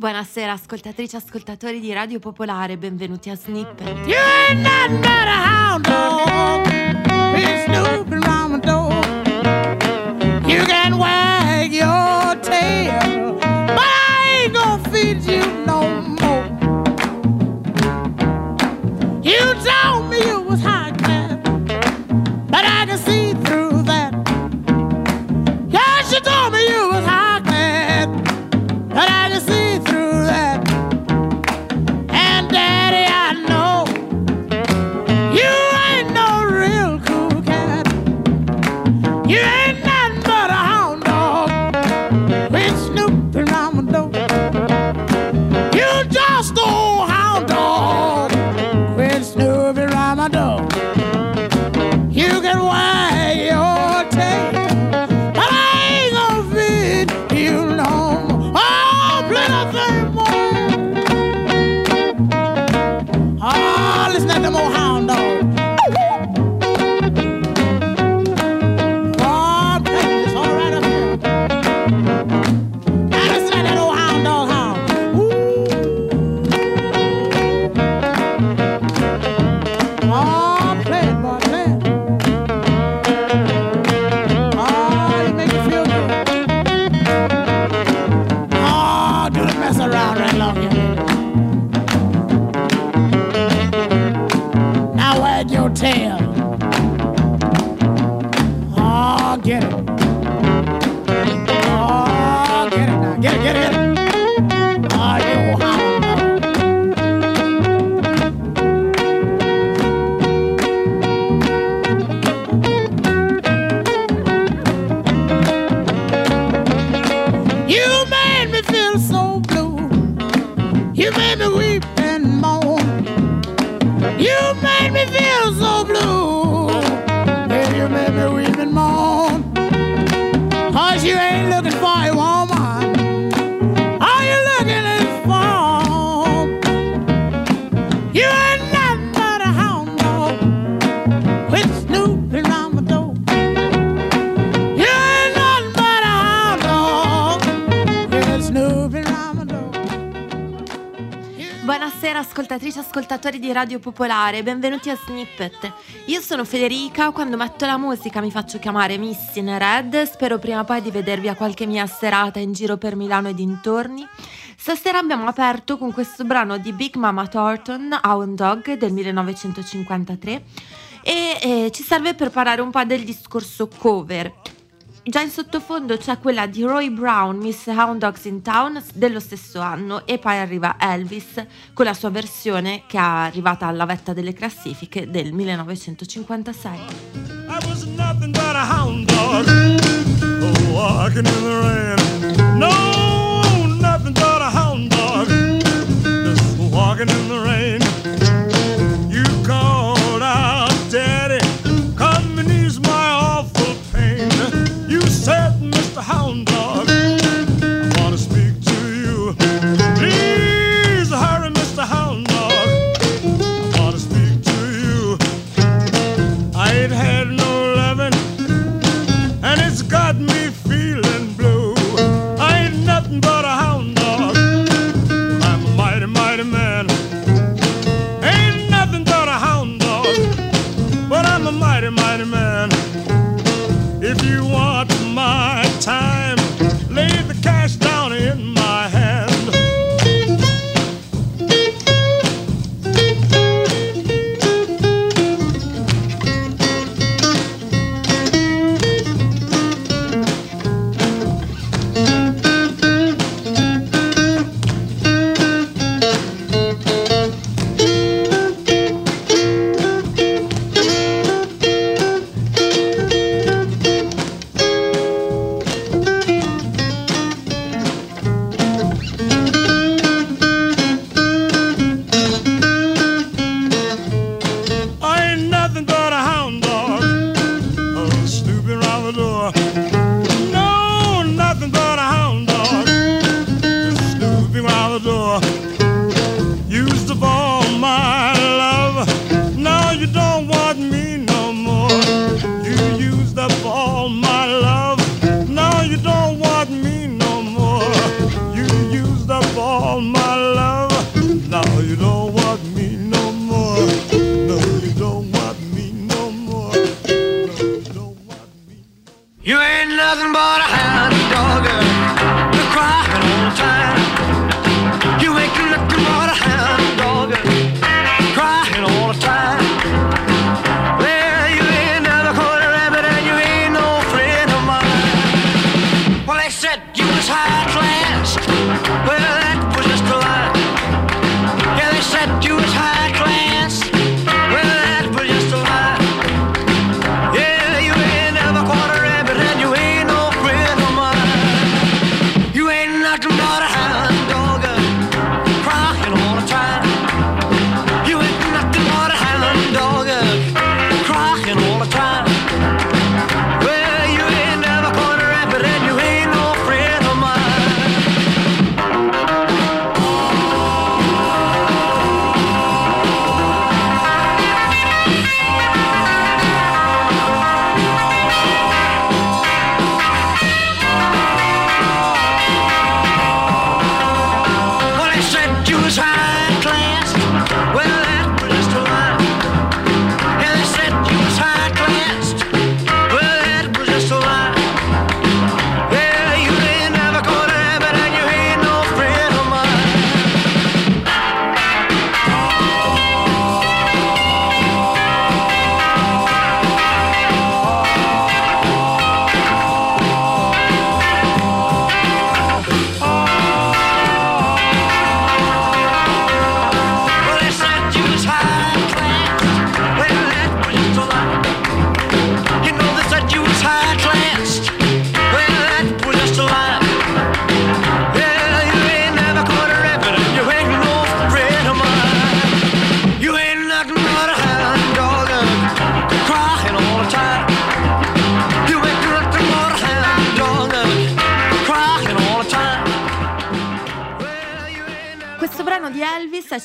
Buonasera ascoltatrici e ascoltatori di Radio Popolare, benvenuti a Snippet. You ain't nothing but a hound dog. Been snooping. You can wag your tail, but I ain't gonna feed you Gracias. Radio Popolare, benvenuti a Snippet. Io sono Federica, quando metto la musica mi faccio chiamare Miss in Red, spero prima o poi di vedervi a qualche mia serata in giro per Milano e dintorni. Stasera abbiamo aperto con questo brano di Big Mama Thornton, Hound Dog del 1953 e eh, ci serve per parlare un po' del discorso cover. Già in sottofondo c'è quella di Roy Brown, Miss Hound Dogs in Town dello stesso anno e poi arriva Elvis con la sua versione che è arrivata alla vetta delle classifiche del 1956. I was nothing but a hound dog, walking in the rain. No, nothing but a hound dog, just walking in the rain. Said,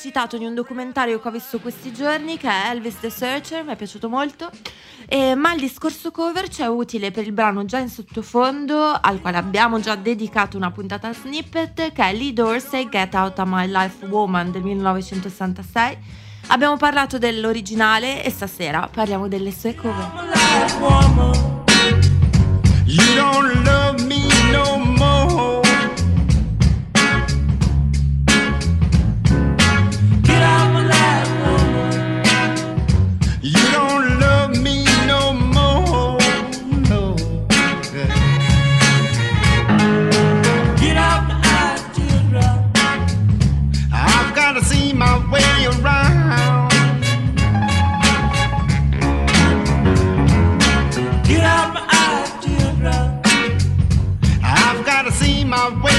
citato in un documentario che ho visto questi giorni che è Elvis the Searcher, mi è piaciuto molto. Eh, ma il discorso cover ci è utile per il brano già in sottofondo, al quale abbiamo già dedicato una puntata snippet, che è Lee Dorsey Get Out of My Life Woman del 1966. Abbiamo parlato dell'originale e stasera parliamo delle sue cover. You don't love me no more. I'm waiting.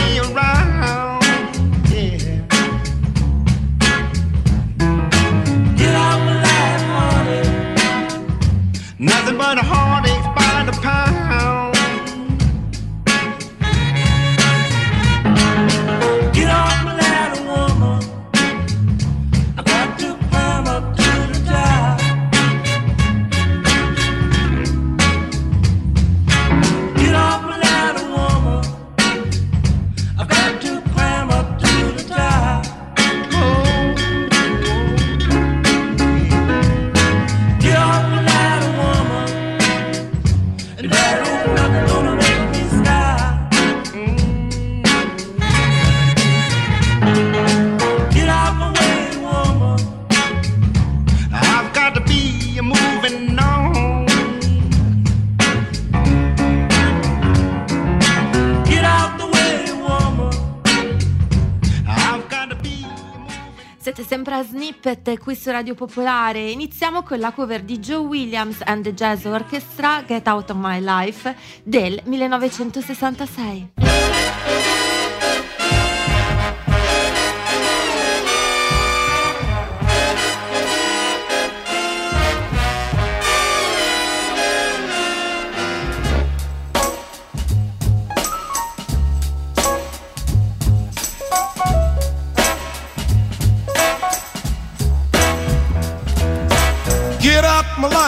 Snippet qui su Radio Popolare. Iniziamo con la cover di Joe Williams and the Jazz Orchestra Get Out of My Life del 1966.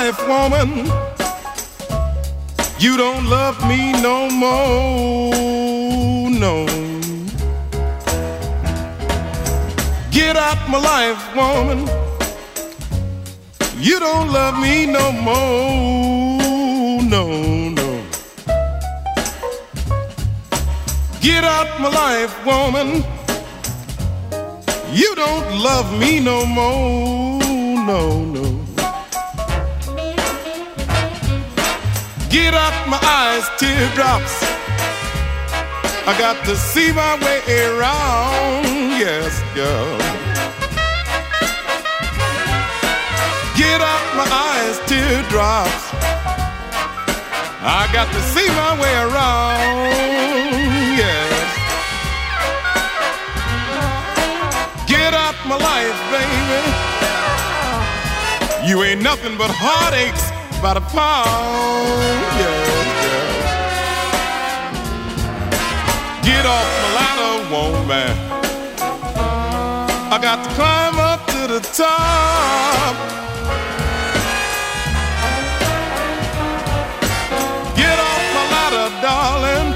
Life, woman. You don't love me no more, no. Get out my life, woman. You don't love me no more, no, no. Get out my life, woman. You don't love me no more, no, no. Get out my eyes, teardrops. I got to see my way around, yes, girl. Get out my eyes, teardrops. I got to see my way around, yes. Get out my life, baby. You ain't nothing but heartaches by the pound, yes, girl. Get off my ladder, woman. I got to climb up to the top. Get off my ladder, darling.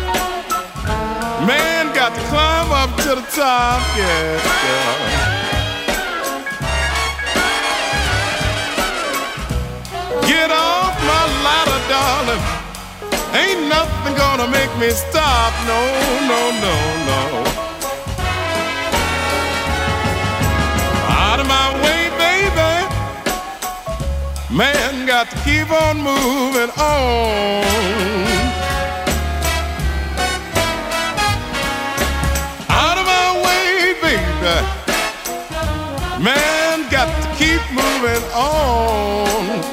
Man got to climb up to the top, yes, girl. Get off my ladder, darling. Ain't nothing gonna make me stop. No, no, no, no. Out of my way, baby. Man got to keep on moving on. Out of my way, baby. Man got to keep moving on.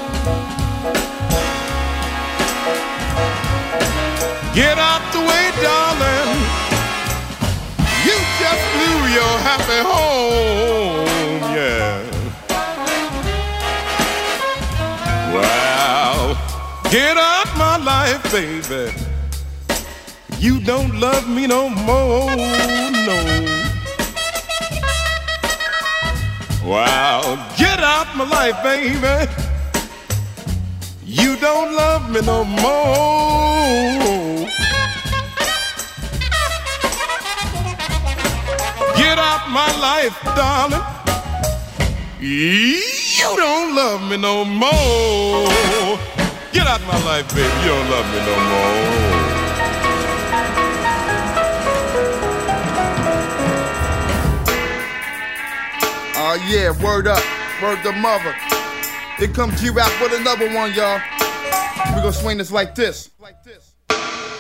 Your happy home, yeah. Wow. Get out my life, baby. You don't love me no more, no. Wow. Get out my life, baby. You don't love me no more. Get out my life, darling. You don't love me no more. Get out my life, baby. You don't love me no more. Oh yeah, word up, word to mother. Here comes G-Rap with another one, y'all. We gonna swing this like this like this.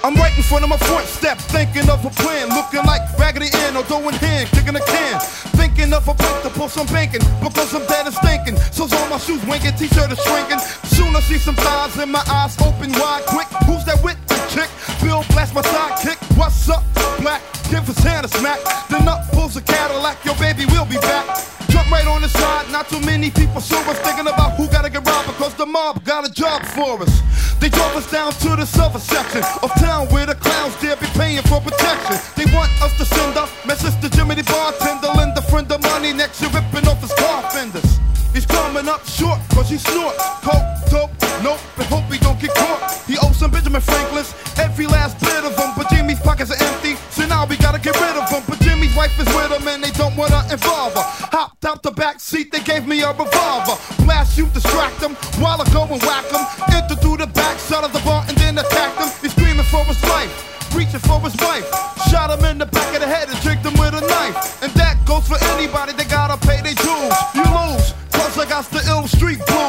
I'm right in front of my front step, thinking of a plan, looking like Raggedy Ann or doing hand, kicking a can. Thinking of a place to pull some banking, because I'm dead and stinking. So's all my shoes winking, t-shirt is shrinking. Soon I see some thighs in my eyes open wide, quick. Who's that with the chick? Bill blast my sidekick. What's up, black? Give his hand a smack. Then up pulls a Cadillac, your baby will be back. Jump right on the side, not too many people us thinking about who gotta get robbed because the mob got a job for us. They drove us down to the silver section of town where the clowns dare be paying for protection. They want us to send a message to Jimmy the bartender, lend a friend of money next year ripping off his car fenders. He's coming up short cause he snorts coke, dope, nope, and hope he don't get caught. He owes some Benjamin Franklin's, every last bit of them, but Jimmy's pockets are empty, now we gotta get rid of them. But Jimmy's wife is with him and they don't wanna involve her. Hopped out the back seat, they gave me a revolver. Blast you, distract them, while I go and whack them. Enter through the back side of the bar and then attack them. He's screaming for his life, reaching for his wife. Shot him in the back of the head and tricked him with a knife. And that goes for anybody that gotta pay their dues. You lose, cause I got the ill street blues.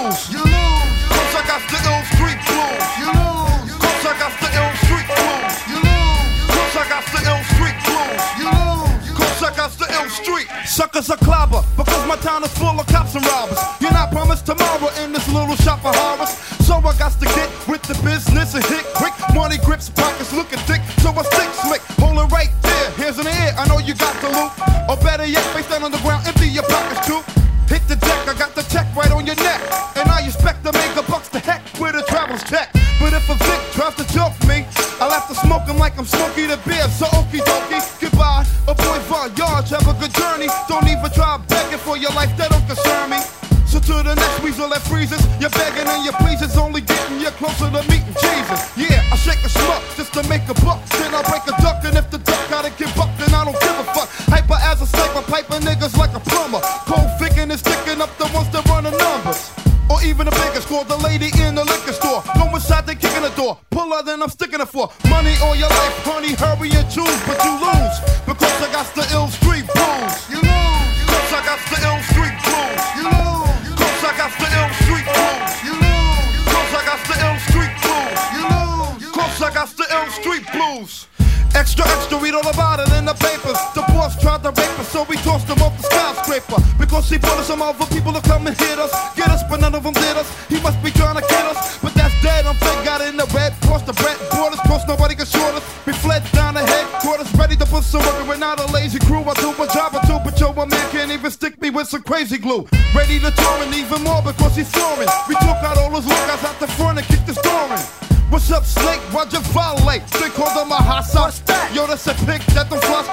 Because he's soaring. We took out all those lookouts out the front and kicked the door in. What's up, Snake? Why'd you violate? They called him a hot sauce. Yo, that's a pick that don't fly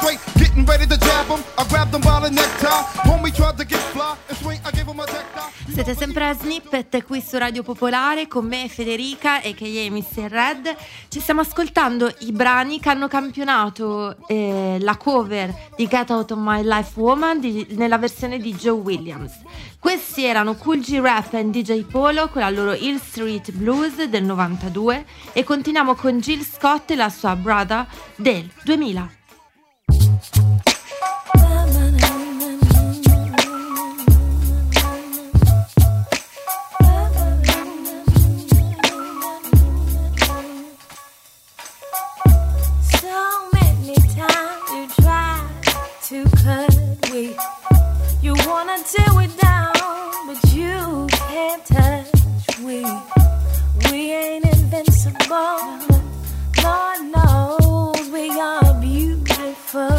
Siete sempre a Snippet qui su Radio Popolare con me Federica e che è Mr. Red. Ci stiamo ascoltando i brani che hanno campionato eh, la cover di Get Out of My Life Woman di- nella versione di Joe Williams. Questi erano Cool G Rap e DJ Polo con la loro Hill Street Blues del 92 e continuiamo con Jill Scott e la sua Brother del 2000. You wanna tear it down, but you can't touch me. We ain't invincible. Lord knows we are beautiful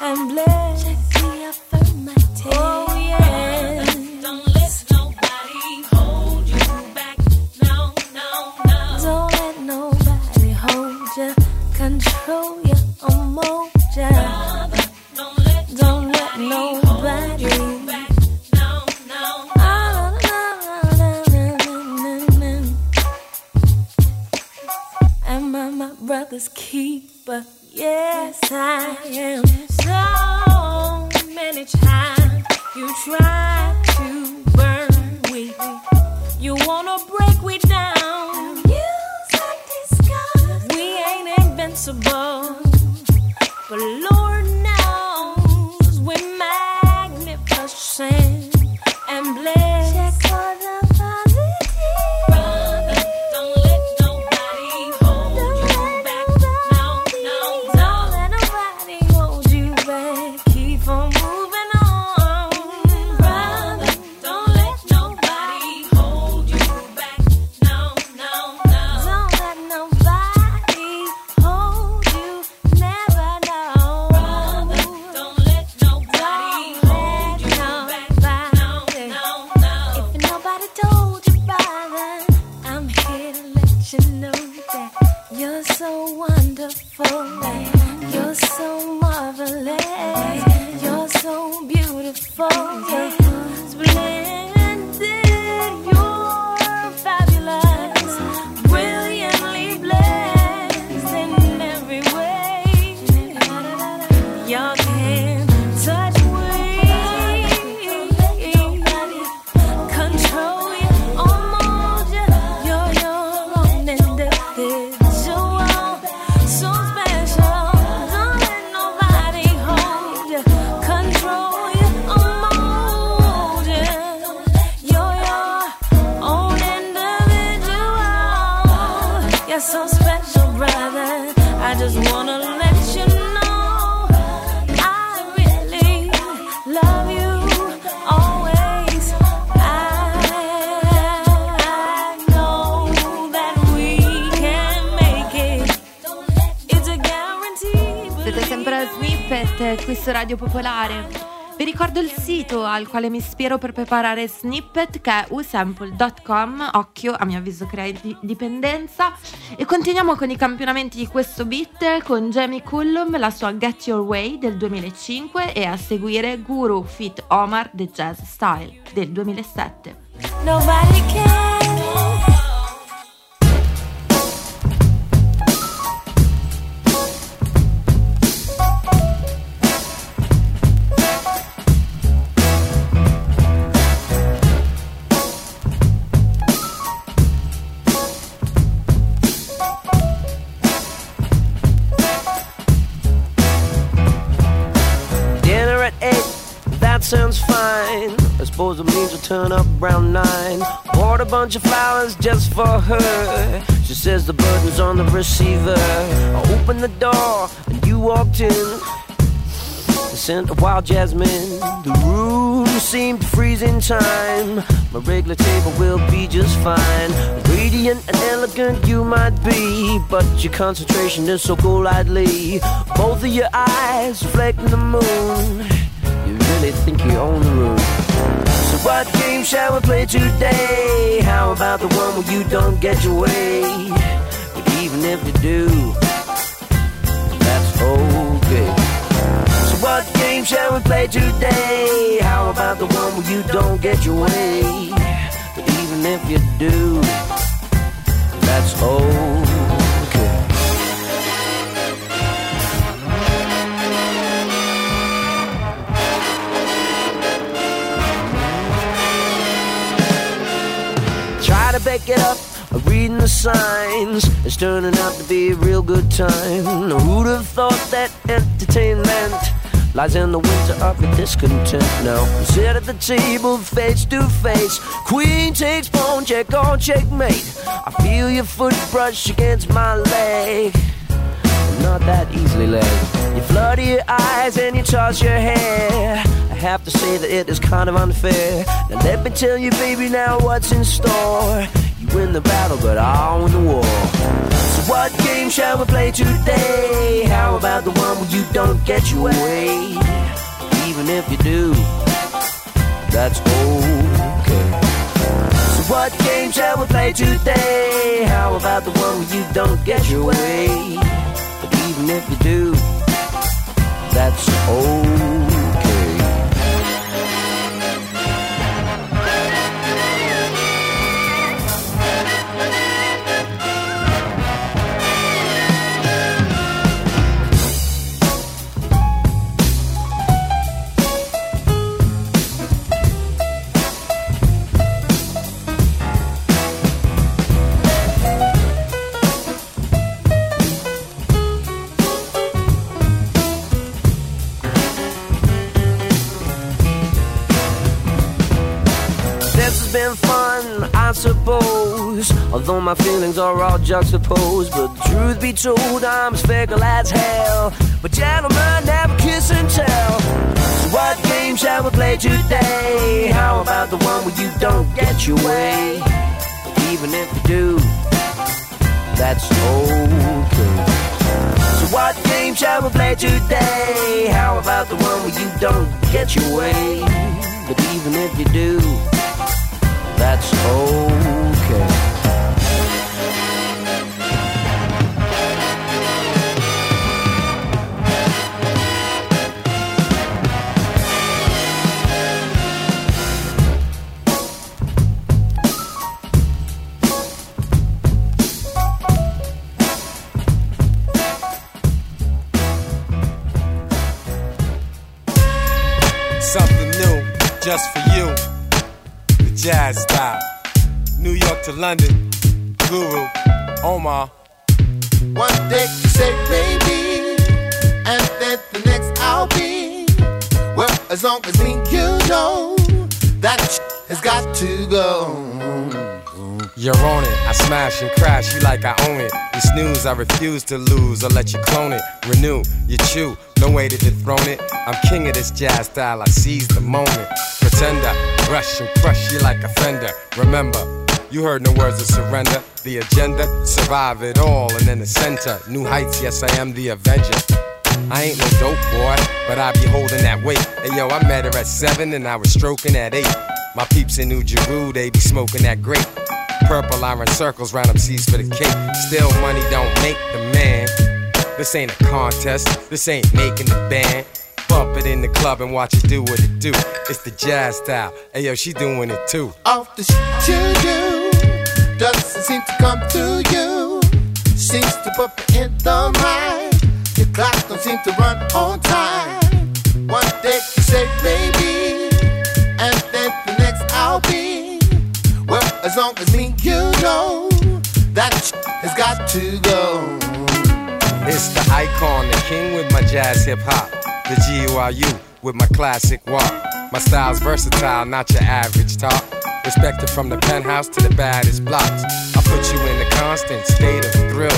and blessed. Check the affirmative. Oh yeah. Don't let nobody hold you back. No, no, no. Don't let nobody hold you, control your emotions. Nobody oh, back. No, no, no. Am I my brother's keeper? Yes, I am. So many times you try to burn me. You wanna break me down. We ain't invincible. But Lord Snippet qui su Radio Popolare. Vi ricordo il sito al quale mi ispiro per preparare snippet che è usample.com, occhio a mio avviso crea di- dipendenza e continuiamo con i campionamenti di questo beat con Jamie Cullum, la sua Get Your Way del 2005 e a seguire Guru Fit Omar The Jazz Style del 2007. Sounds fine. I suppose the means we'll turn up around nine. Bought a bunch of flowers just for her. She says the burden's on the receiver. I opened the door and you walked in. The scent of wild jasmine. The room seemed to freeze in time. My regular table will be just fine. Radiant and elegant you might be, but your concentration is so golightly. Both of your eyes reflecting the moon. Really think you own the room. So what game shall we play today? How about the one where you don't get your way? But even if you do, that's okay. So what game shall we play today? How about the one where you don't get your way? But even if you do, It's turning out to be a real good time. Who'd have thought that entertainment lies in the winter of discontent? Now sit at the table face to face. Queen takes pawn, check on checkmate. I feel your foot brush against my leg not that easily led. You flutter your eyes and you toss your hair. I have to say that it is kind of unfair. Now let me tell you, baby, now what's in store. Win the battle, but I win the war. So what game shall we play today? How about the one where you don't get your way? Even if you do, that's okay. So what game shall we play today? How about the one where you don't get your way? But even if you do, that's okay. Although my feelings are all juxtaposed. But truth be told, I'm as fickle as hell. But gentlemen never kiss and tell. So what game shall we play today? How about the one where you don't get your way? Even if you do, that's okay. So what game shall we play today? How about the one where you don't get your way? But even if you do, that's okay. Jazz style. New York to London. Guru, Omar. One day you say maybe, and then the next I'll be. Well, as long as me you know that has got to go. You're on it. I smash and crash you like I own it. You snooze, I refuse to lose. I'll let you clone it. Renew, you chew. No way to dethrone it. I'm king of this jazz style. I seize the moment. Pretender, rush and crush you like a fender. Remember, you heard no words of surrender. The agenda, survive it all, and in the center, new heights. Yes, I am the Avenger. I ain't no dope boy, but I be holding that weight. Hey yo, I met her at seven and I was stroking at eight. My peeps in New Jeru, they be smoking that grape. Purple, I run circles round them seats for the cake. Still, money don't make the man. This ain't a contest, this ain't making the band. Bump it in the club and watch it do what it do. It's the jazz style. Hey yo, she doing it too. Off the shit you do doesn't seem to come to you. Seems to put in the mind. Your clock don't seem to run on time. One day you say maybe, as long as me you know that has got to go. It's the icon, the king with my jazz hip hop. The G-U-R-U with my classic walk. My style's versatile, not your average talk. Respected from the penthouse to the baddest blocks. I put you in a constant state of thrill.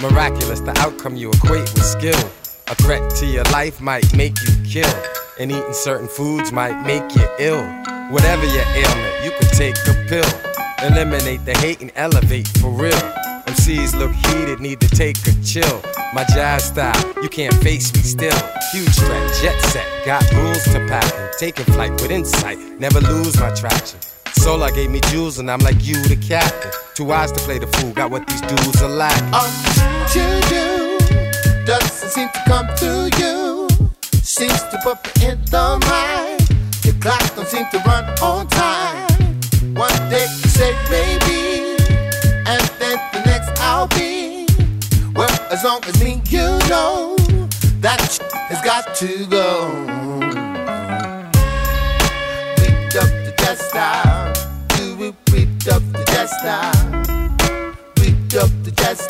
Miraculous, the outcome you equate with skill. A threat to your life might make you kill. And eating certain foods might make you ill. Whatever your ailment, you could take a pill. Eliminate the hate and elevate for real. MCs look heated, need to take a chill. My jazz style, you can't face me still. Huge threat, jet set, got rules to pack. Taking flight with insight, never lose my traction. Solar gave me jewels and I'm like you, the captain. Two eyes to play the fool, got what these dudes are to you doesn't seem to come through you. Seems to put me in the mind. Your clock don't seem to run on time. One day you say maybe, and then the next I'll be. Well, as long as me you know that sh- has got to go. Beat up the style. Do we beat up the style? Beat up the death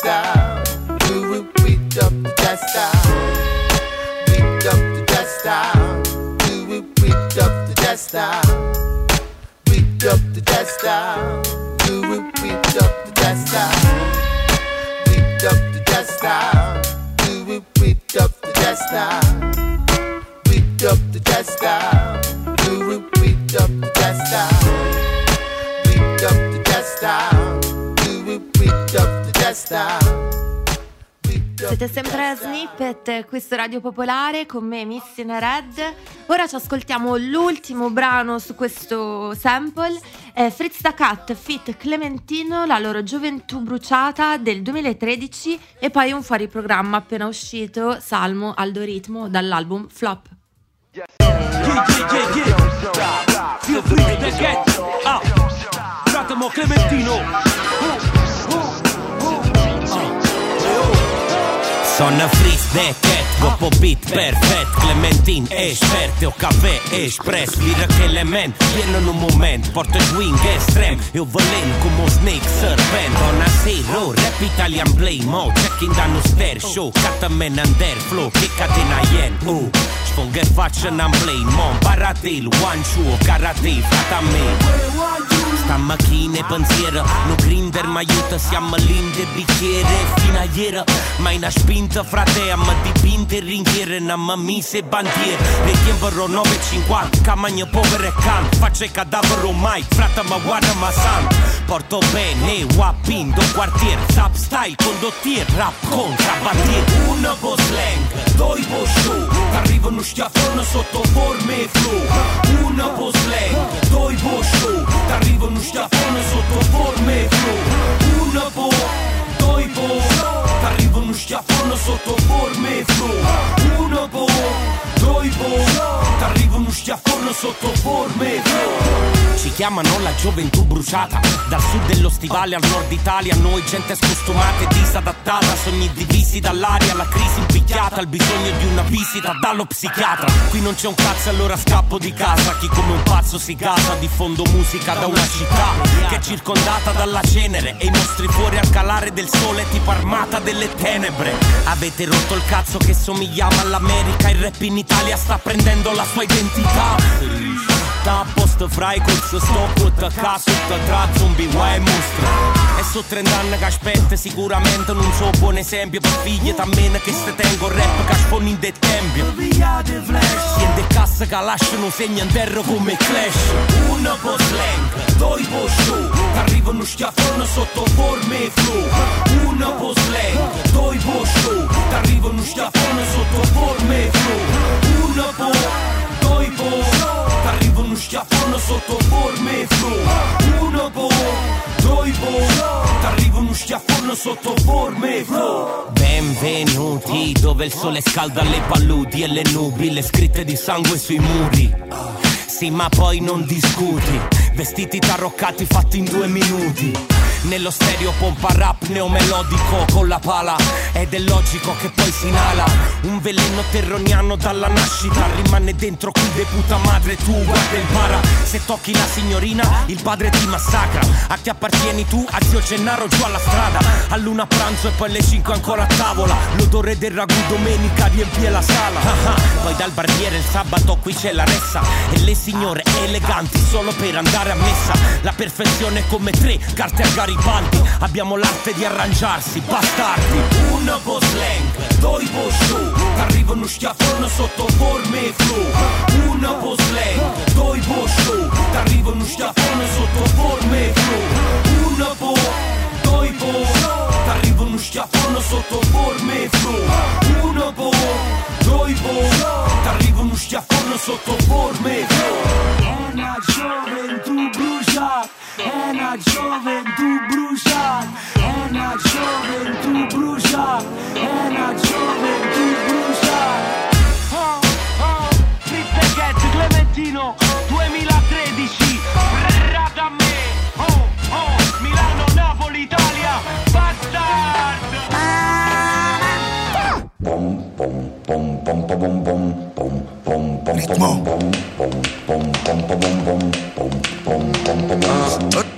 Questo Radio Popolare con me Miss in Red. Ora ci ascoltiamo l'ultimo brano su questo sample, è Fritz da Cat Fit Clementino, la loro gioventù bruciata del 2013 e poi un fuori programma appena uscito, Salmo Aldo Ritmo dall'album Flop. Zio Fritz del Get Ah Fratello Clementino Sonă friț de cat, o pobit perfect Clementin, ești verde, o cafea, ești pres Liră element, vin în un moment Portă swing extrem, eu vă len cum o snake serpent Bona zero, rap italian play mode Checking down ster show, cată menander flow Kick din aien, uh. Sfungă față n-am play mom Baratil, one shoe, karate, frata mea. Sta macchina e pensiero, no grinder mi aiuta, siamo linde bicchiere fino a ieri, ma in spinta frate, a me dipinte ringhiere, na mamma se bandiere, nei tempo 9.50, camagna povero e can, faccio il cadavere mai, frate ma guarda ma san, porto bene, wapin, do quartier, trap style, condottier, rap contrabbandier, una po' slang, due po' show, arrivano schiaffone sotto forme e flow, una po' slang, due po' show, arrivano schiaffone sotto forme e flow, una po', due po', arrivano schiaffone sotto forme e flow, una po', due po', arrivano schiaffone sotto forme. Ci chiamano la gioventù bruciata Dal sud dello stivale al nord Italia. Noi gente scostumata e disadattata Sogni divisi dall'aria La crisi impicchiata Il bisogno di una visita dallo psichiatra. Qui non c'è un cazzo allora scappo di casa. Chi come un pazzo si gasa Diffondo musica da una città Che è circondata dalla cenere E i nostri fuori al calare del sole Tipo armata delle tenebre. Avete rotto il cazzo che somigliamo all'America Il rap in Italia sta prendendo la sua identità Da posto frai corso sto tutta casa tutta tra zombie guai mostra E so 30 anni che aspetta sicuramente non so buon esempio per figlie tammene che ste tengo rap che sfondi in de tempio Siente cassa che lasciano segni in terra come clash. Una po' slang, due po' show. Arrivano schiaffone sotto forme e flow Una po' slang, due po' show. Arrivano schiaffone sotto forme e flow Una po' due po' T'arriva uno schiaffone sotto forme e flow Una po', due po' T'arriva uno schiaffone sotto forme e flow Benvenuti dove il sole scalda le paludi e le nubi Le scritte di sangue sui muri Sì ma poi non discuti. Vestiti tarroccati fatti in due minuti. Nello stereo pompa rap neomelodico con la pala. Ed è logico che poi si inala. Un veleno terroniano dalla nascita Rimane dentro qui de puta madre tu guarda il para. Se tocchi la signorina il padre ti massacra. A chi appartieni tu? A zio Gennaro giù alla strada. A luna pranzo e poi alle 5 ancora a tavola. L'odore del ragù domenica riempie la sala. Ah ah, Poi dal barbiere il sabato qui c'è la ressa. E le signore eleganti solo per andare a messa. La perfezione come tre carte a Garibaldi. Abbiamo l'arte di arrangiarsi, bastardi. Un po' slang, due po' show. Arrivano schiaffone sotto forme e flow Un po' slang, due po' show. Arrivano schiaffone sotto forme e flow Un po', due po' T'arrivano schiaffone sotto forme e flow Un po', due po' T'arrivano schiaffone sotto forme e flow È una gioventù bruciata, è una gioventù bruciata, è una gioventù bruciata, è una gioventù bruciata. Oh, oh, Get Clementino 2013,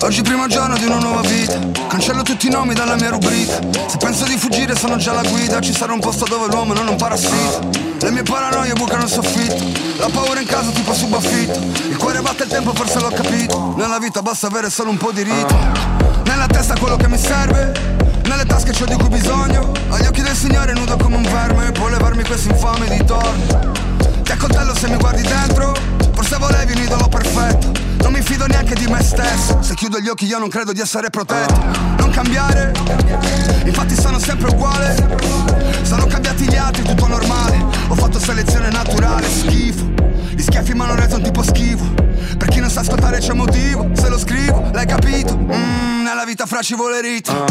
Oggi primo giorno di una nuova vita Cancello tutti i nomi dalla mia rubrica Se penso di fuggire sono già la guida Ci sarà un posto dove l'uomo non è un parassita Le mie paranoie bucano il soffitto La paura in casa tipo subaffitto Il cuore batte il tempo forse l'ho capito Nella vita basta avere solo un po' di rito Nella testa quello che mi serve nelle tasche c'ho di cui bisogno. Agli occhi del Signore nudo come un verme Può levarmi questo infame di torno Ti accoltello se mi guardi dentro. Forse volevi un idolo perfetto. Non mi fido neanche di me stesso. Se chiudo gli occhi io non credo di essere protetto. Non cambiare. Infatti sono sempre uguale. Sono cambiati gli altri, tutto normale. Ho fatto selezione naturale, schifo Gli schiaffi mi hanno reso un tipo schifo Per chi non sa ascoltare c'è motivo Se lo scrivo, l'hai capito? Mm, nella vita fra ci vuole Ritmo.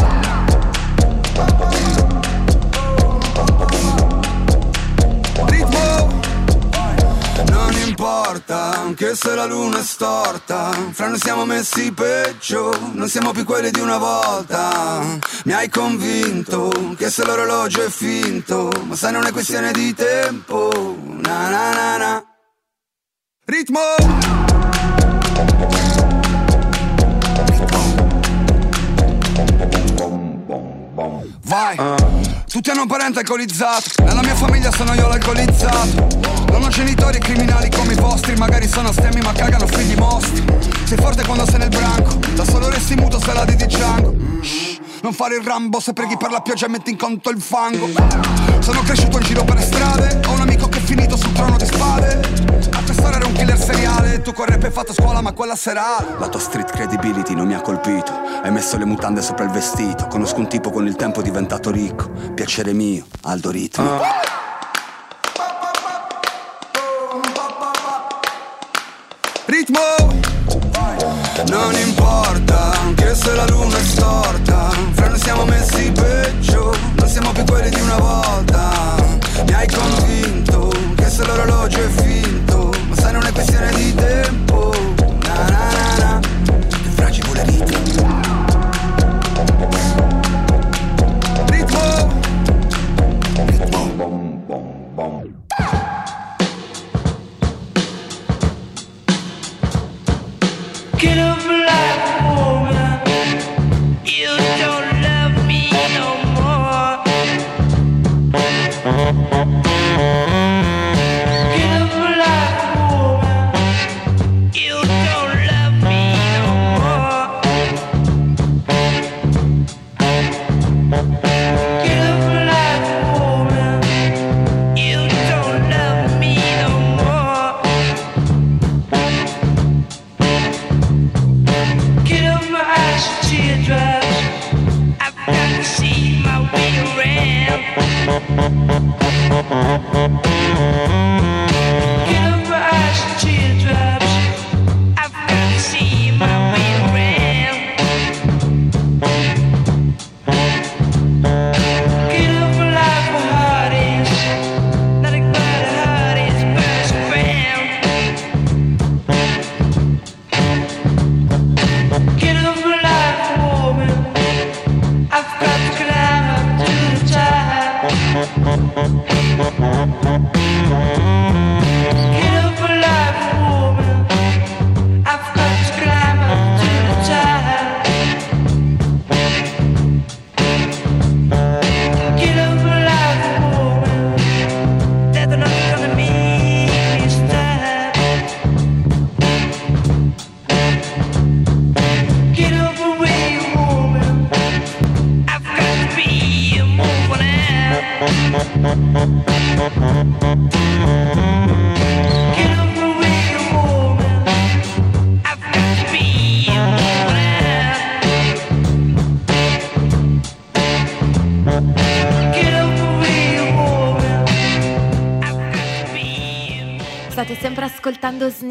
Non importa, anche se la luna è storta. Fra noi siamo messi peggio Non siamo più quelli di una volta. Mi hai convinto Che se l'orologio è finto Ma sai non è questione di tempo. Na na na na Ritmo! Vai! Tutti hanno un parente alcolizzato. Nella mia famiglia sono io l'alcolizzato. Non ho genitori criminali come i vostri. Magari sono stemmi ma cagano figli mostri. Sei forte quando sei nel branco. Da solo resti muto se la di Django Non fare il rambo se preghi per la pioggia e metti in conto il fango. Sono cresciuto in giro per le strade Ho un amico finito sul trono di spade. A quest'ora era un killer seriale. Tu con rap hai fatto scuola ma quella serale La tua street credibility non mi ha colpito. Hai messo le mutande sopra il vestito. Conosco un tipo con il tempo diventato ricco. Piacere mio, Aldo Ritmo Ritmo Non importa Anche se la luna è storta. Fra noi siamo messi peggio Non siamo più quelli di una volta. Mi hai convinto Che se l'orologio è finto Ma sai non è questione di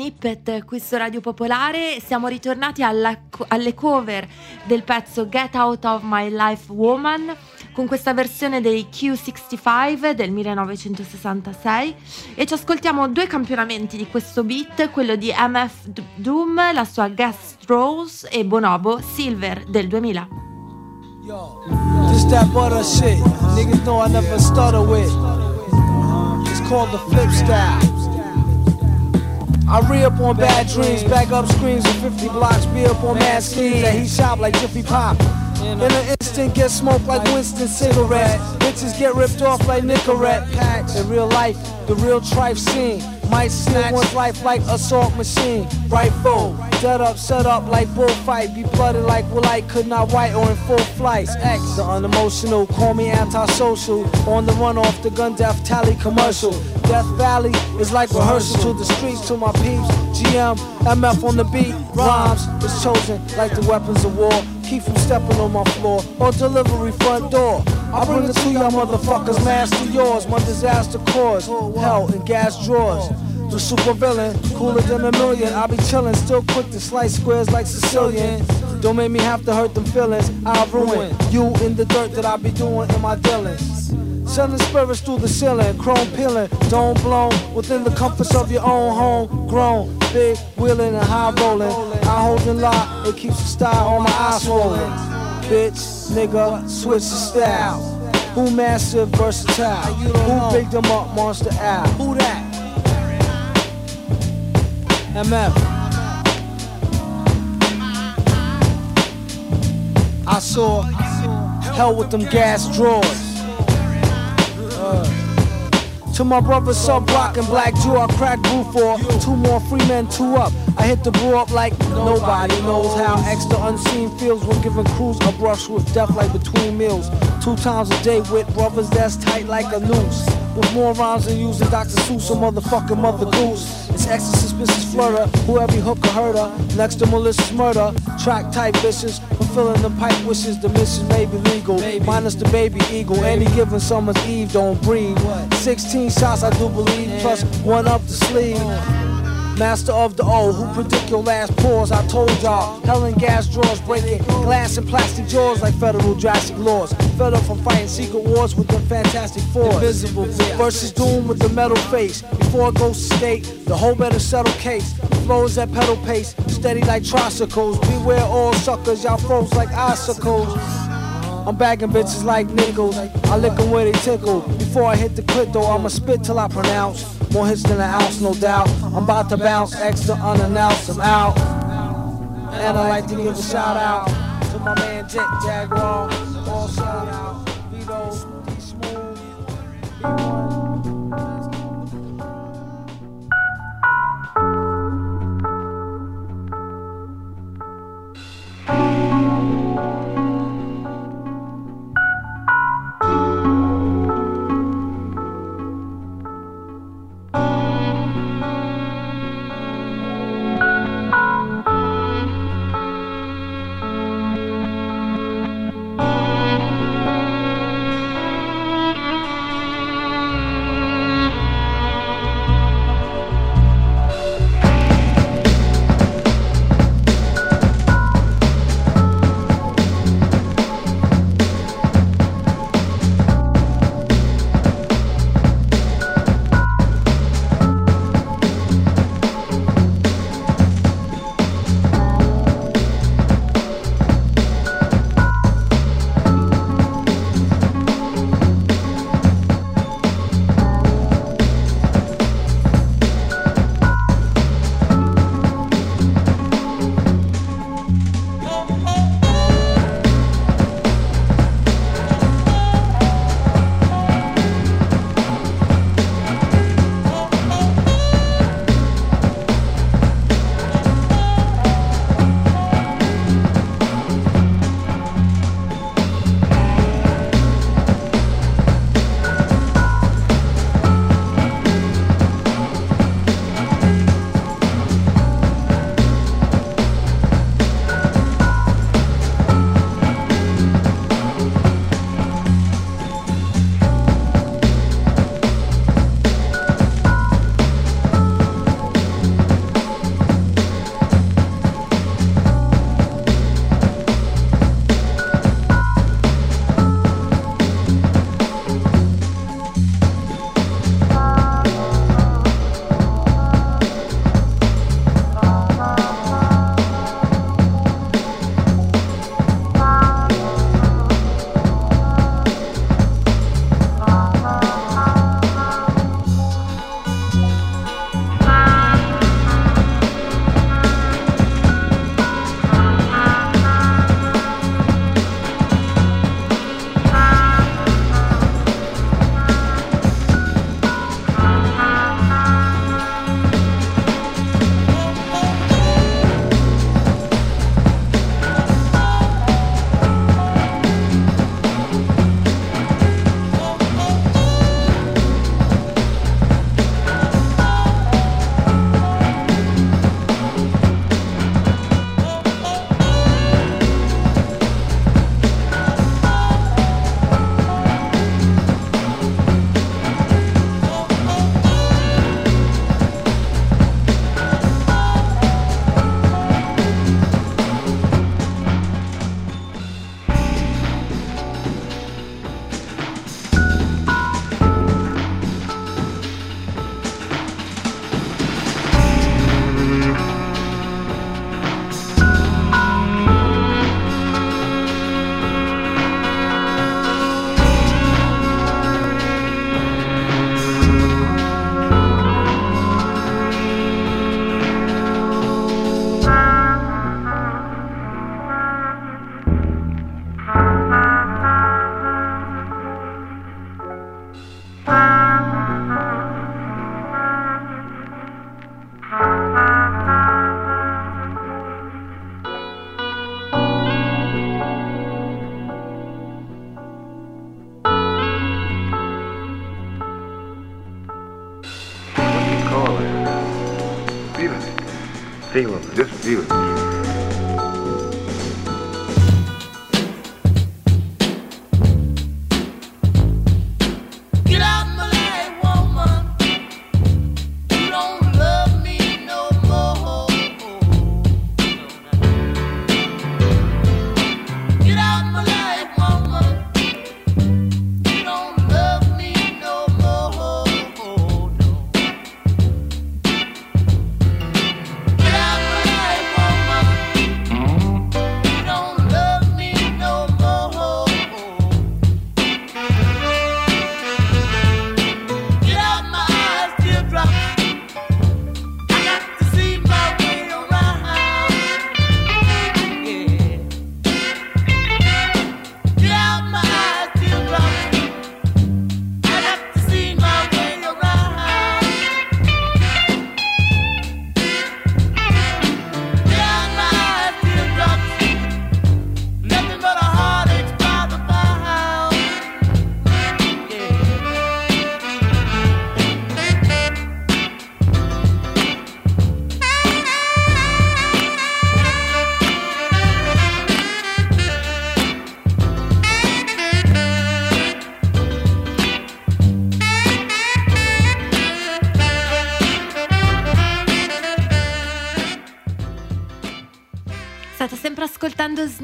Snippet qui su Radio Popolare. Siamo ritornati alla alle cover del pezzo Get Out of My Life Woman con questa versione dei Q65 del 1966 e ci ascoltiamo due campionamenti di questo beat, quello di MF Doom, la sua Guest Rose e Bonobo Silver del 2000. This that butter shit. Niggas know I never stutter with. It's called the flip style. I re up on bad dreams, back up screams with 50 blocks, be up on mad schemes that he shop like Jiffy Pop. In an instant, get smoked like Winston cigarette. Bitches get ripped off like Nicorette packs. In real life, the real trife scene. Might steal one's life like assault machine. Right foe, dead up, set up like bullfight. Be blooded like will I could not white or in full flights. X, the unemotional, call me antisocial. On the run off the gun death tally commercial. Death Valley is like rehearsal to the streets to my peeps. GM, MF on the beat, rhymes is chosen like the weapons of war. Keep from stepping on my floor or delivery front door. I bring it to y'all motherfuckers, master yours. My disaster cause hell in gas drawers. The super villain, cooler than a million. I be chillin', still quick to slice squares like Sicilian. Don't make me have to hurt them feelings. I'll ruin you in the dirt that I be doing in my dealings. Sending spirits through the ceiling, chrome peeling, dome blown within the comforts of your own home. Grown, big, wheeling and high rolling. I hold the lock, it keeps the style on my eyes swollen. Bitch, nigga, switch the style. Who massive, versatile? Who big them up, monster Al? Who that? MF. I saw hell with them gas drawers. Uh, to my brother Subroc and Black Jew, I crack brew for two more free men, two up. I hit the brew up like nobody knows how extra unseen feels when giving crews a brush with death like between meals. Two times a day with brothers that's tight like a noose. With more rhymes than using Dr. Seuss or motherfucking Mother Goose. It's extra suspicious flutter, who every hooker herder. Next to malicious murder, track type vicious. Fulfilling the pipe wishes, the mission may be legal. Minus the baby eagle, any given summer's eve don't breathe. 16 shots, I do believe, plus one up the sleeve. Master of the O, who predict your last pause? I told y'all, hell and gas drawers breaking glass and plastic jaws like federal drastic laws. Fed up from fighting secret wars with the fantastic four. Invisible versus doom with the metal face. Before it goes to state, the whole better settle case. Flows at pedal pace, steady like tricycles. Beware all suckers, y'all froze like icicles. I'm bagging bitches like nickels. I lick 'em where they tickle. Before I hit the clip though, I'ma spit till I pronounce. More hits than an ounce, no doubt. I'm about to bounce extra unannounced. I'm out. And I like to give a shout out to my man Dick Jaguar. All shout out.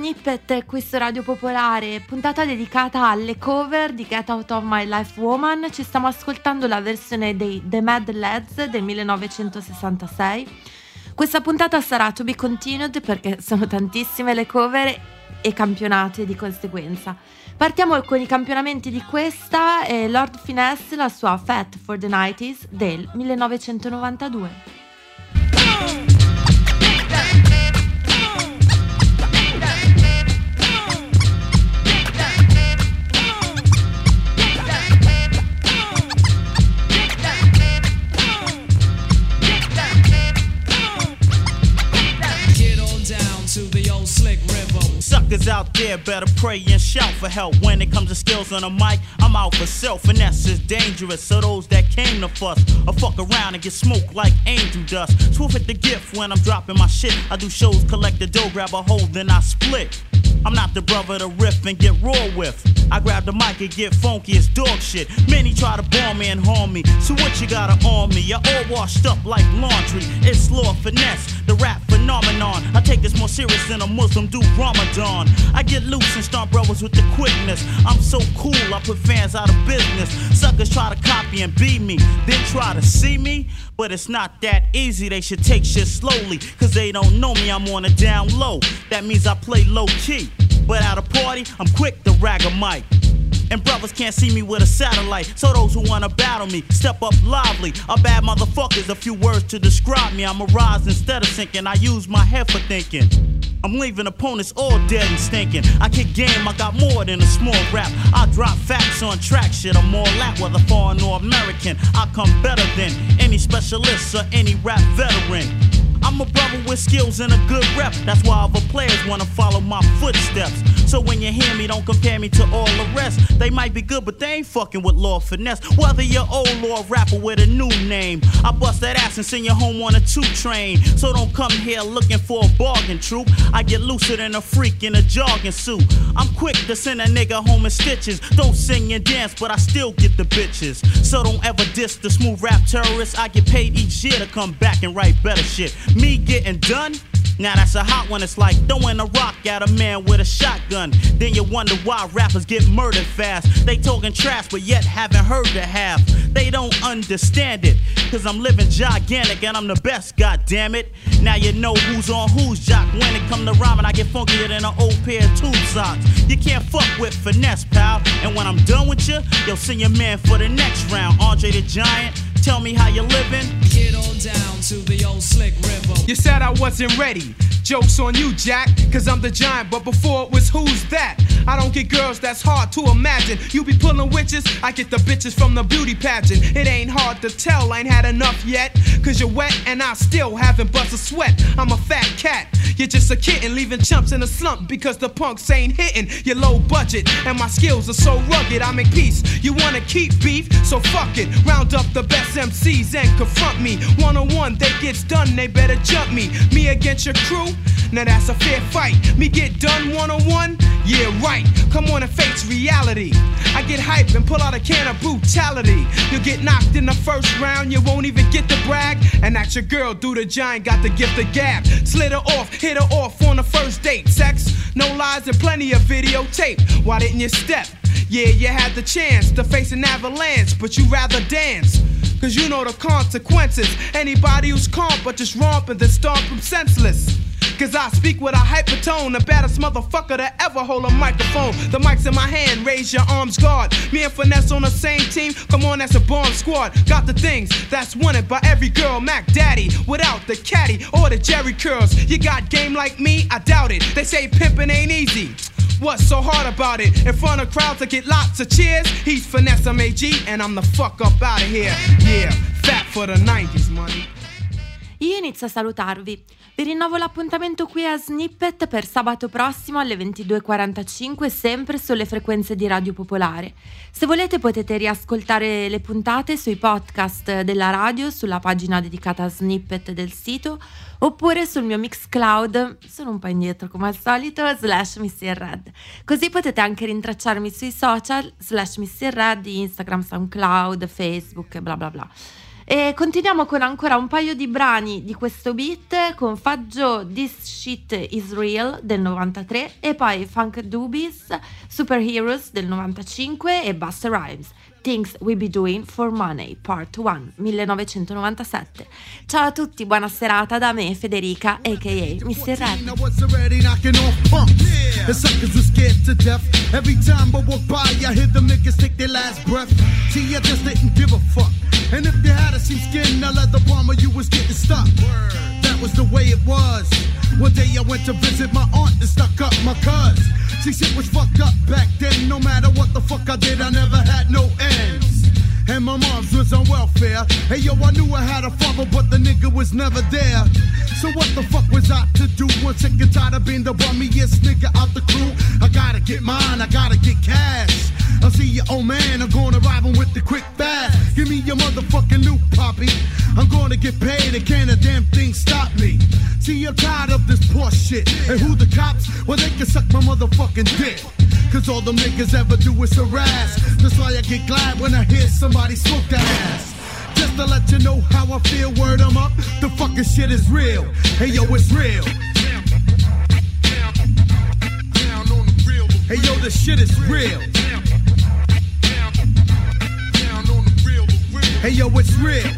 Snippet qui su Radio Popolare, puntata dedicata alle cover di Get Out of My Life Woman. Ci stiamo ascoltando la versione dei The Mad Lads del 1966. Questa puntata sarà to be continued perché sono tantissime le cover e campionate di conseguenza. Partiamo con i campionamenti di questa e Lord Finesse la sua Fat for the 90s del 1992. Suckers out there better pray and shout for help. When it comes to skills on a mic, I'm out for self. Finesse is dangerous, so those that came to fuss I fuck around and get smoked like angel dust. Swift at the gift when I'm dropping my shit. I do shows, collect the dough, grab a hold, then I split. I'm not the brother to riff and get raw with. I grab the mic and get funky as dog shit. Many try to bomb me and harm me. So what you gotta on me? You're all washed up like laundry. It's Lord Finesse, the rap phenomenon. I take this more serious than a Muslim do Ramadan. I get loose and start brothers with the quickness. I'm so cool, I put fans out of business. Suckers try to copy and beat me, then try to see me. But it's not that easy, they should take shit slowly. Cause they don't know me, I'm on a down low. That means I play low key. But at a party, I'm quick to rag a mic. And brothers can't see me with a satellite. So those who wanna battle me, step up lively. A bad motherfuckers, a few words to describe me. I'm a rise instead of sinking. I use my head for thinking. I'm leaving opponents all dead and stinking. I kick game, I got more than a small rap. I drop facts on track shit. I'm more lap, whether foreign or American. I come better than any specialist or any rap veteran. I'm a brother with skills and a good rep. That's why other players wanna follow my footsteps. So when you hear me, don't compare me to all the rest. They might be good, but they ain't fucking with Lord Finesse. Whether you're old a rapper with a new name, I bust that ass and send you home on a two train. So don't come here looking for a bargain, troop. I get looser than a freak in a jogging suit. I'm quick to send a nigga home in stitches. Don't sing and dance, but I still get the bitches. So don't ever diss the smooth rap terrorists. I get paid each year to come back and write better shit. Me getting done? Now that's a hot one. It's like throwing a rock at a man with a shotgun. Then you wonder why rappers get murdered fast. They talking trash, but yet haven't heard the half. They don't understand it. Cause I'm living gigantic and I'm the best, god damn it. Now you know who's on who's jock. When it come to rhyming, I get funkier than an old pair of tube socks. You can't fuck with finesse, pal. And when I'm done with you, you'll send your man for the next round. Andre the Giant, tell me how you're living. Get on down to the old slick river. You said I wasn't ready. Joke's on you, Jack, cause I'm the giant. But before it was who's that? I don't get girls that's hard to imagine. You be pulling witches, I get the bitches from the beauty pageant. It ain't hard to tell, I ain't had enough yet. Cause you're wet and I still haven't bust a sweat. I'm a fat cat, you're just a kitten, leaving chumps in a slump because the punks ain't hitting. You're low budget, and my skills are so rugged. I make peace. You wanna keep beef, so fuck it. Round up the best MCs and confront me. One on one, they gets done, they better jump me. Me against your crew, now that's a fair fight. Me get done one on one, yeah right. Come on and face reality. I get hype and pull out a can of brutality. You'll get knocked in the first round, you won't even get the brag. And that's your girl, do the giant, got the gift of gab. Slid her off, hit her off on the first date. Sex, no lies, and plenty of videotape. Why didn't you step? Yeah, you had the chance to face an avalanche, but you rather dance. Cause you know the consequences. Anybody who's calm but just romping, then stomp them senseless. Cause I speak with a hypertone, the baddest motherfucker to ever hold a microphone. The mic's in my hand, raise your arms guard. Me and Finesse on the same team, come on, that's a bomb squad. Got the things that's wanted by every girl, Mac Daddy. Without the caddy or the Jerry curls. You got game like me? I doubt it. They say pimping ain't easy. What's so hard about it? In front of crowds, I get lots of cheers. He's Finesse MAG, and I'm the fuck up out of here. Yeah, fat for the 90s, money. Io inizio a salutarvi. Rinnovo l'appuntamento qui a Snippet per sabato prossimo alle 22.45 sempre sulle frequenze di Radio Popolare. Se volete potete riascoltare le puntate sui podcast della radio sulla pagina dedicata a Snippet del sito oppure sul mio Mixcloud, sono un po' indietro come al solito, slash Red. Così potete anche rintracciarmi sui social, slash Red, Instagram, SoundCloud, Facebook, bla bla bla. E continuiamo con ancora un paio di brani di questo beat con Faggio This Shit Is Real del 93 e poi Funk Doobies Superheroes del 95 e Buster Rhymes Things We Be Doing for Money Part 1 1997. Ciao a tutti, buona serata da me Federica aka Mr. Red. I was already knocking off punks. The suckers were scared to death. Every time I walk by, I hear them niggas take their last breath. See, I just didn't give a fuck. And if you had a sheepskin, a leather bomber, you was getting stuck. That was the way it was. One day I went to visit my aunt and stuck up my cuz. See, shit was fucked up back then. No matter what the fuck I did, I never had no And my mom's was on welfare. Hey yo, I knew I had a father, but the nigga was never there. So what the fuck was I to do? One sick and tired of being the bummiest nigga out the crew. I gotta get mine, I gotta get cash. I see you, old man, I'm gonna rob him with the quick fast. Give me your motherfucking loot, poppy. I'm gonna get paid, and can't a damn thing stop me. See, I'm tired of this poor shit. And who the cops? Well, they can suck my motherfucking dick. Cause all them niggas ever do is harass. That's why I get glad when I hear somebody smoke that ass. Just to let you know how I feel, word I'm up. The fucking shit is real. Hey yo, it's real. Hey yo, this shit is real. Hey yo, it's real.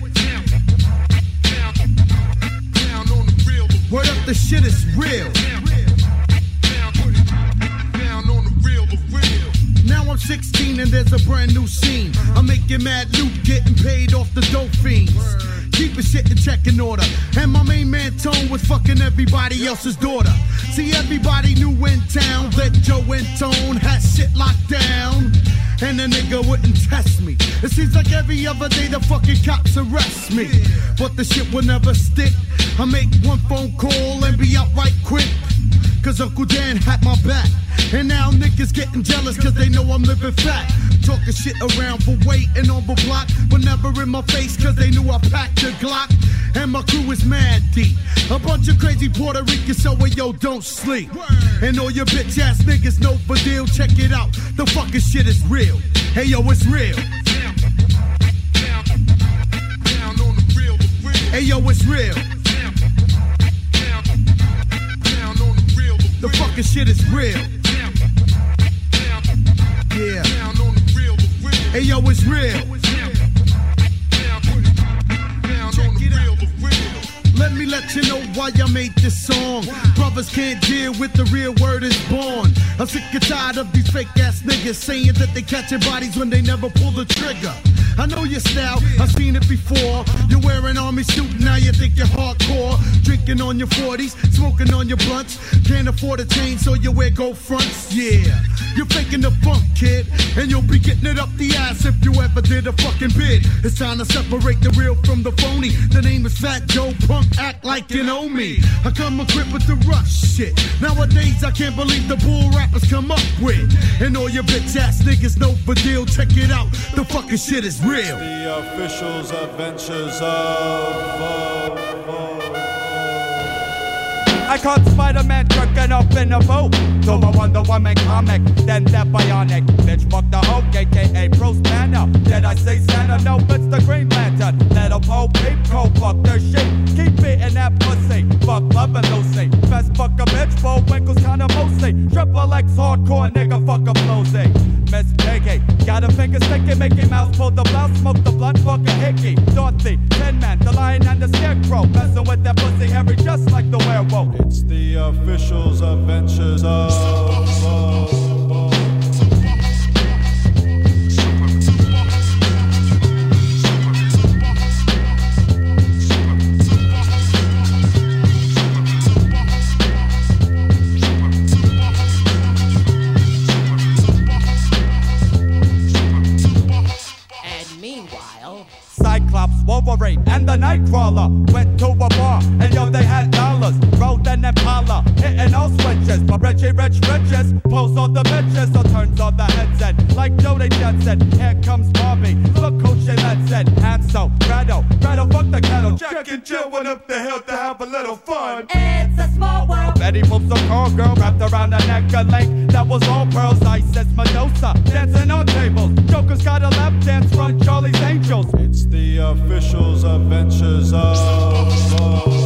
Word up, the shit is real. 16 and there's a brand new scene. I'm making mad loot, getting paid off the dope fiends. Keeping shit in check in order. And my main man Tone was fucking everybody else's daughter. See, everybody knew in town that Joe and Tone had shit locked down. And the nigga wouldn't test me. It seems like every other day the fucking cops arrest me. But the shit will never stick. I make one phone call and be out right quick. Cause Uncle Dan had my back. And now niggas getting jealous cause they know I'm living fat. Talking shit around for weight and on the block, but never in my face cause they knew I packed a Glock. And my crew is mad deep. A bunch of crazy Puerto Ricans, so hey, yo, don't sleep. And all your bitch ass niggas know for deal, check it out. The fucking shit is real. Hey yo, it's real. Hey yo, it's real. The fucking shit is real. Yeah. Hey yo, it's real. Let me let you know why I made this song. Brothers can't deal with the real word is born. I'm sick and tired of these fake ass niggas saying that they catching bodies when they never pull the trigger. I know your style, I've seen it before. You're wearing army suit, now you think you're hardcore. Drinking on your 40s, smoking on your blunts. Can't afford a chain, so you wear gold fronts. Yeah, you're faking the funk, kid. And you'll be getting it up the ass if you ever did a fucking bid. It's time to separate the real from the phony. The name is Fat Joe Punk, act like you know me. I come equipped with the rush shit. Nowadays, I can't believe the bull rappers come up with. And all your bitch ass niggas know the deal. Check it out, the fucking shit is real. The officials' adventures of. I caught Spider-Man jerking up in a boat. So I Wonder Woman comic, then that bionic. Bitch, fuck the Hulk, aka Bruce Banner. Did I say Santa? No, it's the Green Lantern. Let a Poe peep, co fuck their shit. Keep beating that pussy. Fuck loving Lucy. Best fuck a bitch, four winkles kinda mostly. Triple X hardcore nigga, fuck a flosy. Miss Piggy, got a finger sticky, Mickey Mouse pull the blouse, smoke the blunt, fuck a hickey. Dorothy, Tin Man, the lion and the scarecrow. Messing with that pussy Harry just like the werewolf. It's the officials' adventures of. And meanwhile, Cyclops, Wolverine, and the Nightcrawler went to a bar, and yo, they had dollars. Rode an Impala, hitting all switches. But Richie Rich Riches pulls on the bitches, so turns on the headset. Like Jody Jensen, here comes Barbie. Look who she lets it. Hansel, Gretel, Gretel, fuck the kettle. Jack and Jill went up the hill to have a little fun. It's a small world. Betty moves a call girl wrapped around her neck a link that was all pearls. Ice as Medusa, dancing on tables. Joker's got a lap dance run, Charlie's Angels. It's the officials' adventures of.